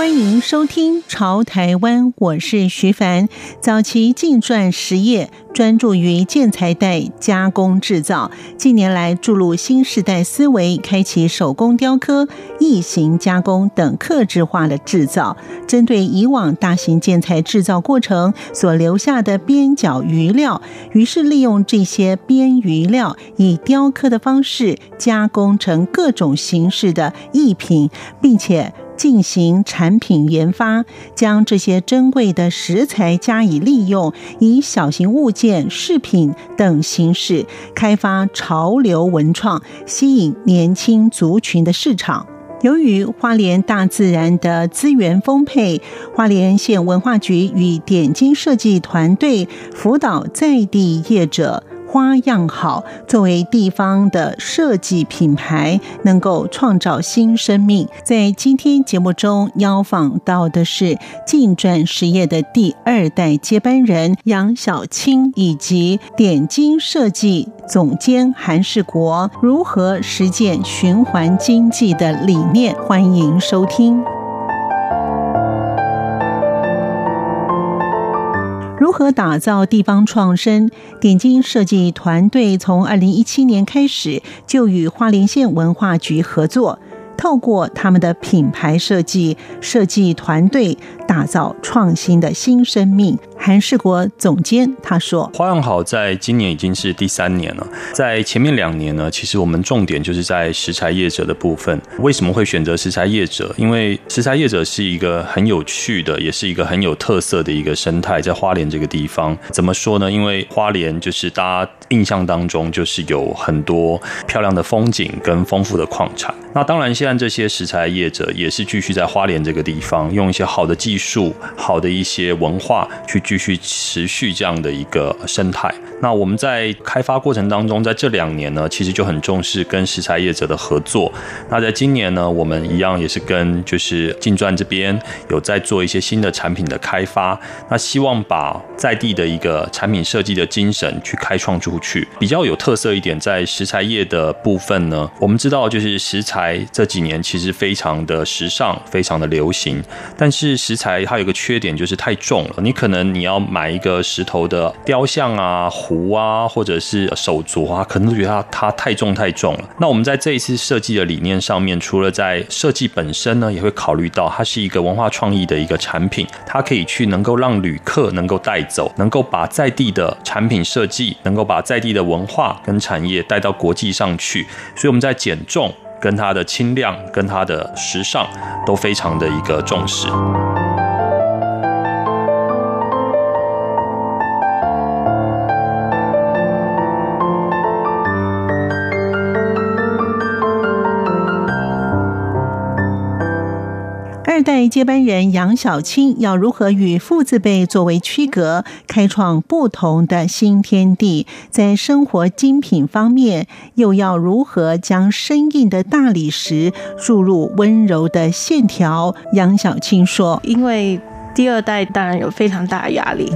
欢迎收听《潮台湾》，我是徐凡。早期净钻实业专注于建材带加工制造，近年来注入新时代思维，开启手工雕刻、异形加工等客制化的制造。针对以往大型建材制造过程所留下的边角余料，于是利用这些边余料，以雕刻的方式加工成各种形式的艺品，并且。进行产品研发，将这些珍贵的食材加以利用，以小型物件、饰品等形式开发潮流文创，吸引年轻族群的市场。由于花莲大自然的资源丰沛，花莲县文化局与点睛设计团队辅导在地业者。花样好，作为地方的设计品牌，能够创造新生命。在今天节目中邀访到的是净钻实业的第二代接班人杨小青，以及点睛设计总监韩世国，如何实践循环经济的理念？欢迎收听。如何打造地方创生？点金设计团队从二零一七年开始就与花莲县文化局合作。透过他们的品牌设计，设计团队打造创新的新生命。韩世国总监他说：“花样好，在今年已经是第三年了。在前面两年呢，其实我们重点就是在食材业者的部分。为什么会选择食材业者？因为食材业者是一个很有趣的，也是一个很有特色的一个生态，在花莲这个地方。怎么说呢？因为花莲就是大家印象当中就是有很多漂亮的风景跟丰富的矿产。那当然，现在这些食材业者也是继续在花莲这个地方，用一些好的技术、好的一些文化去继续持续这样的一个生态。那我们在开发过程当中，在这两年呢，其实就很重视跟食材业者的合作。那在今年呢，我们一样也是跟就是进钻这边有在做一些新的产品的开发。那希望把在地的一个产品设计的精神去开创出去，比较有特色一点。在食材业的部分呢，我们知道就是食材。这几年其实非常的时尚，非常的流行，但是食材它有一个缺点，就是太重了。你可能你你要买一个石头的雕像啊、壶啊，或者是手镯啊，可能都觉得它它太重太重了。那我们在这一次设计的理念上面，除了在设计本身呢，也会考虑到它是一个文化创意的一个产品，它可以去能够让旅客能够带走，能够把在地的产品设计，能够把在地的文化跟产业带到国际上去。所以我们在减重。跟它的轻量，跟它的时尚，都非常的一个重视。代接班人杨小青要如何与父字辈作为区隔，开创不同的新天地？在生活精品方面，又要如何将生硬的大理石注入温柔的线条？杨小青说：“因为第二代当然有非常大的压力。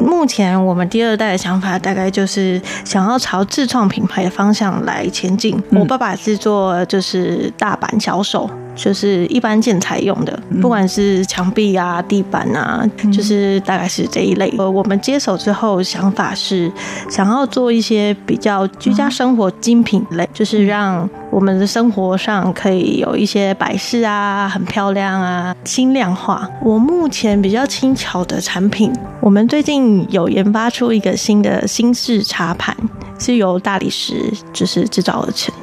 目前我们第二代的想法大概就是想要朝自创品牌的方向来前进。我爸爸是做就是大阪销售。”就是一般建材用的，不管是墙壁啊、地板啊，就是大概是这一类。呃，我们接手之后，想法是想要做一些比较居家生活精品类，就是让我们的生活上可以有一些摆饰啊，很漂亮啊，轻量化。我目前比较轻巧的产品，我们最近有研发出一个新的新式茶盘，是由大理石就是制造而成。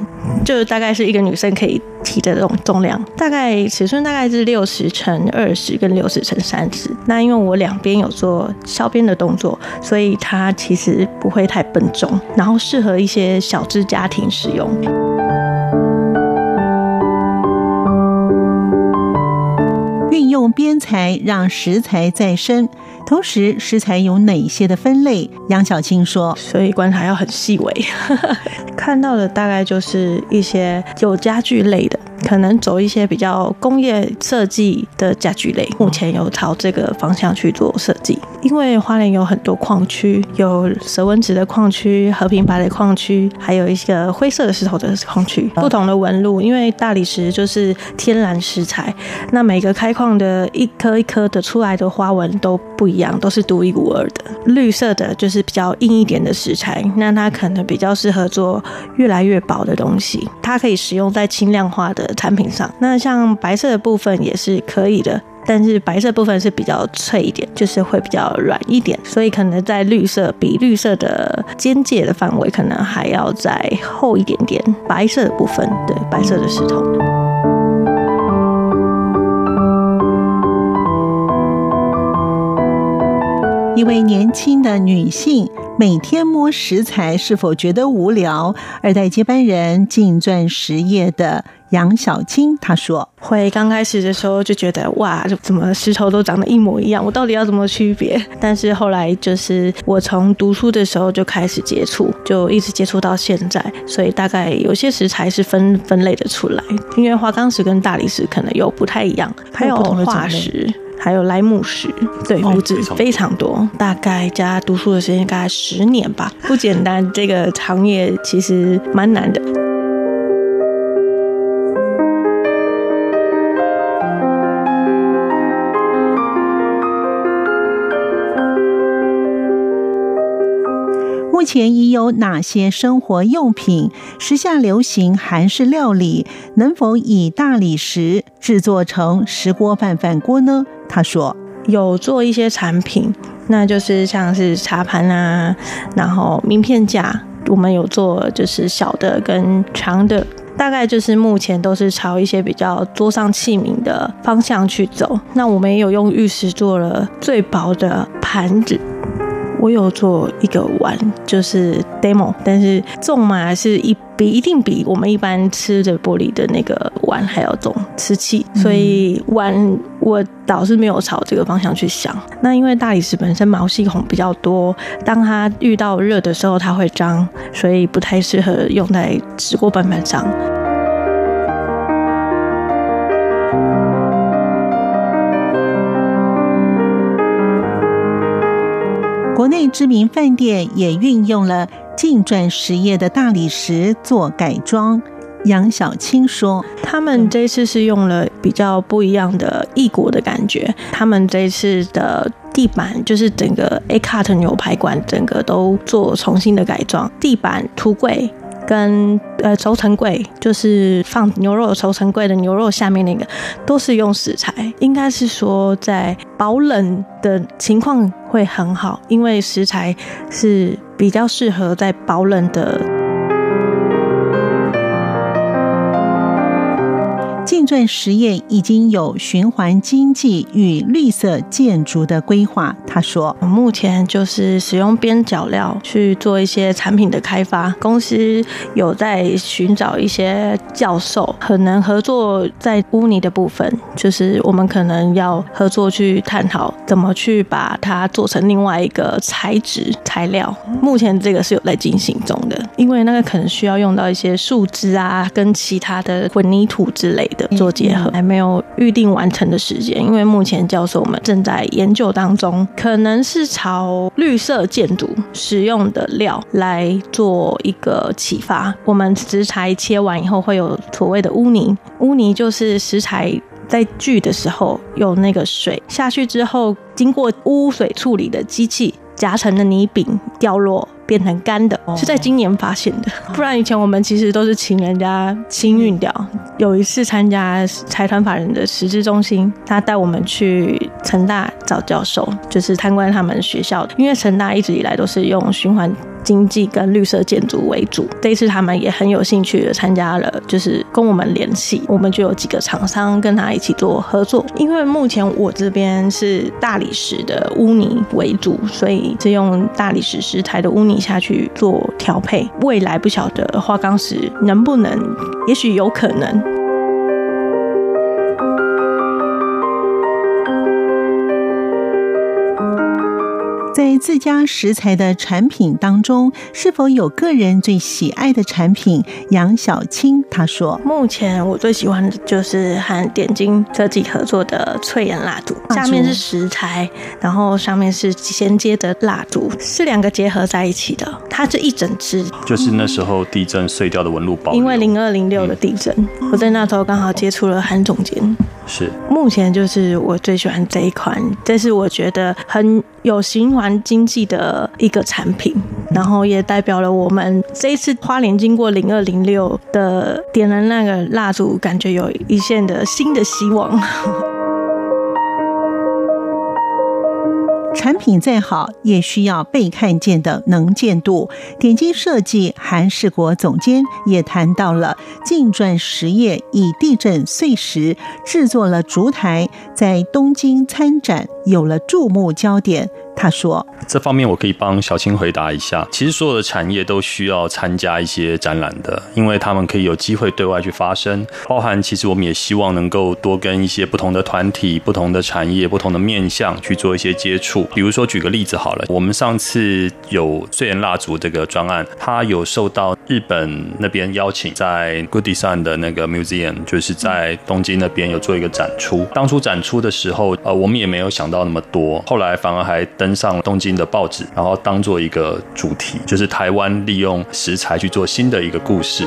就大概是一个女生可以提的这种重量，大概尺寸大概是六十乘二十跟六十乘三十。那因为我两边有做削边的动作，所以它其实不会太笨重，然后适合一些小资家庭使用。运用边材让食材再生。同时，食材有哪些的分类？杨小青说：“所以观察要很细微，看到的大概就是一些有家具类的。”可能走一些比较工业设计的家具类，目前有朝这个方向去做设计。因为花莲有很多矿区，有蛇纹质的矿区、和平白的矿区，还有一些灰色的石头的矿区，不同的纹路。因为大理石就是天然石材，那每个开矿的一颗一颗的出来的花纹都不一样，都是独一无二的。绿色的就是比较硬一点的石材，那它可能比较适合做越来越薄的东西，它可以使用在轻量化的产品上，那像白色的部分也是可以的，但是白色部分是比较脆一点，就是会比较软一点，所以可能在绿色比绿色的边界的范围可能还要再厚一点点。白色的部分，对，白色的石头。一位年轻的女性。每天摸食材是否觉得无聊？二代接班人净钻实业的杨小青她说：“会刚开始的时候就觉得哇，怎么石头都长得一模一样？我到底要怎么区别？但是后来就是我从读书的时候就开始接触，就一直接触到现在，所以大概有些食材是分分类的出来，因为花岗石跟大理石可能又不太一样，还有化石。”还有莱姆石，对，物质非常多，大概加读书的时间大概十年吧，不简单。这个行业其实蛮难的。目前已有哪些生活用品时下流行韩式料理？能否以大理石制作成石锅饭饭锅呢？他说有做一些产品，那就是像是茶盘啊，然后名片架，我们有做就是小的跟长的，大概就是目前都是朝一些比较桌上器皿的方向去走。那我们也有用玉石做了最薄的盘子。我有做一个碗，就是 demo，但是重嘛是一比一定比我们一般吃的玻璃的那个碗还要重，瓷器，所以碗我倒是没有朝这个方向去想。那因为大理石本身毛细孔比较多，当它遇到热的时候它会脏，所以不太适合用在石锅拌饭上。国内知名饭店也运用了净钻实业的大理石做改装。杨小青说：“他们这次是用了比较不一样的异国的感觉。他们这次的地板就是整个 A cut 牛排馆，整个都做重新的改装，地板、橱柜。”跟呃熟成柜，就是放牛肉熟成柜的牛肉下面那个，都是用食材，应该是说在保冷的情况会很好，因为食材是比较适合在保冷的。钻实业已经有循环经济与绿色建筑的规划。他说：“目前就是使用边角料去做一些产品的开发，公司有在寻找一些教授，可能合作在污泥的部分，就是我们可能要合作去探讨怎么去把它做成另外一个材质材料。目前这个是有在进行中的，因为那个可能需要用到一些树枝啊，跟其他的混凝土之类的。”的做结合。还没有预定完成的时间，因为目前教授们正在研究当中，可能是朝绿色建筑使用的料来做一个启发。我们食材切完以后会有所谓的污泥，污泥就是食材在锯的时候用那个水下去之后，经过污水处理的机器夹成的泥饼掉落。变成干的，是在今年发现的。不然以前我们其实都是请人家清运掉。有一次参加财团法人的实质中心，他带我们去成大找教授，就是参观他们学校。因为成大一直以来都是用循环。经济跟绿色建筑为主，这一次他们也很有兴趣的参加了，就是跟我们联系，我们就有几个厂商跟他一起做合作。因为目前我这边是大理石的污泥为主，所以是用大理石石材的污泥下去做调配。未来不晓得花岗石能不能，也许有可能。在自家食材的产品当中，是否有个人最喜爱的产品？杨小青她说：“目前我最喜欢的就是和点睛设计合作的脆岩蜡烛，下面是食材，然后上面是衔接的蜡烛，是两个结合在一起的。它这一整支就是那时候地震碎掉的纹路包，因为零二零六的地震，嗯、我在那时候刚好接触了韩总监。”是，目前就是我最喜欢这一款，这是我觉得很有循环经济的一个产品，然后也代表了我们这一次花莲经过零二零六的点燃那个蜡烛，感觉有一线的新的希望。产品再好，也需要被看见的能见度。点击设计韩世国总监也谈到了净赚实业以地震碎石制作了烛台，在东京参展，有了注目焦点。他说：“这方面我可以帮小青回答一下。其实所有的产业都需要参加一些展览的，因为他们可以有机会对外去发声。包含其实我们也希望能够多跟一些不同的团体、不同的产业、不同的面向去做一些接触。比如说举个例子好了，我们上次有脆盐蜡烛这个专案，它有受到日本那边邀请，在 Good Design 的那个 Museum，就是在东京那边有做一个展出。当初展出的时候，呃，我们也没有想到那么多，后来反而还。”登上东京的报纸，然后当做一个主题，就是台湾利用食材去做新的一个故事。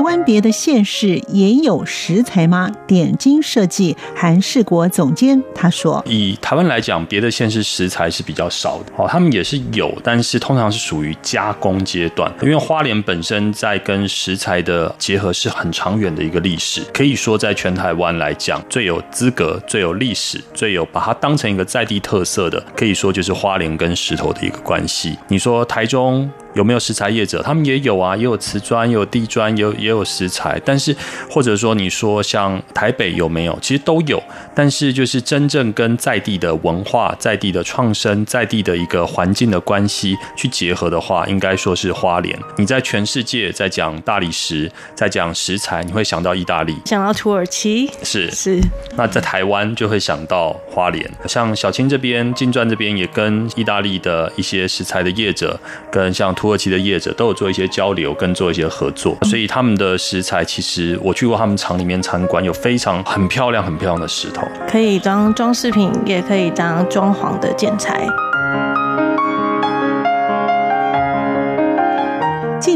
台湾别的县市也有食材吗？点睛设计韩世国总监他说：“以台湾来讲，别的县市食材是比较少的。哦，他们也是有，但是通常是属于加工阶段。因为花莲本身在跟食材的结合是很长远的一个历史，可以说在全台湾来讲，最有资格、最有历史、最有把它当成一个在地特色的，可以说就是花莲跟石头的一个关系。你说台中？”有没有石材业者？他们也有啊，也有瓷砖，也有地砖，也有也有食材。但是，或者说你说像台北有没有？其实都有。但是，就是真正跟在地的文化、在地的创生、在地的一个环境的关系去结合的话，应该说是花莲。你在全世界在讲大理石，在讲石材，你会想到意大利，想到土耳其，是是。那在台湾就会想到花莲。像小青这边、金砖这边也跟意大利的一些石材的业者，跟像。土耳其的业者都有做一些交流跟做一些合作，所以他们的石材其实我去过他们厂里面参观，有非常很漂亮很漂亮的石头，可以当装饰品，也可以当装潢的建材。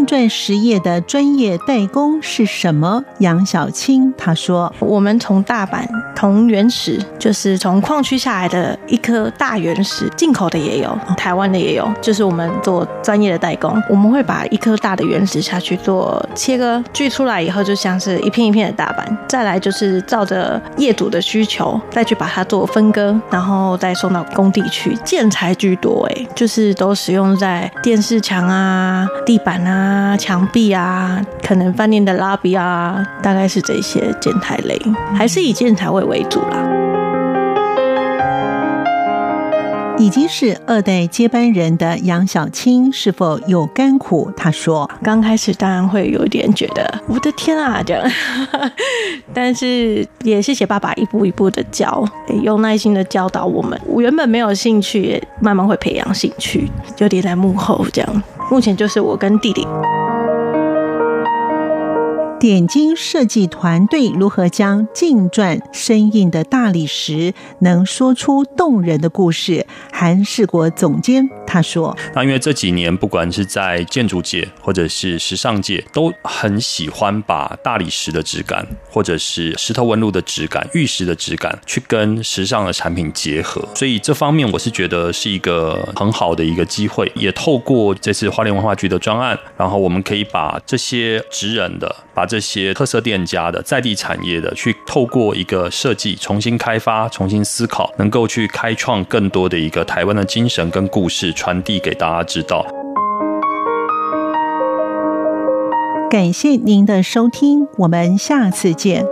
劲赚实业的专业代工是什么？杨小青他说：“我们从大阪铜原石，就是从矿区下来的一颗大原石，进口的也有，台湾的也有，就是我们做专业的代工。我们会把一颗大的原石下去做切割，锯出来以后就像是一片一片的大板。再来就是照着业主的需求，再去把它做分割，然后再送到工地去。建材居多，哎，就是都使用在电视墙啊、地板啊。”啊，墙壁啊，可能饭店的 lobby 啊，大概是这些建材类，还是以建材位为主啦。已经是二代接班人的杨小青是否有甘苦？他说：“刚开始当然会有点觉得，我的天啊，这样，但是也谢谢爸爸一步一步的教，用耐心的教导我们。我原本没有兴趣，慢慢会培养兴趣，就点在幕后这样。”目前就是我跟弟弟。点睛设计团队如何将劲赚生硬的大理石能说出动人的故事？韩世国总监他说：“那因为这几年不管是在建筑界或者是时尚界，都很喜欢把大理石的质感，或者是石头纹路的质感、玉石的质感，去跟时尚的产品结合。所以这方面我是觉得是一个很好的一个机会。也透过这次花莲文化局的专案，然后我们可以把这些职人的把这。”这些特色店家的在地产业的，去透过一个设计重新开发、重新思考，能够去开创更多的一个台湾的精神跟故事，传递给大家知道。感谢您的收听，我们下次见。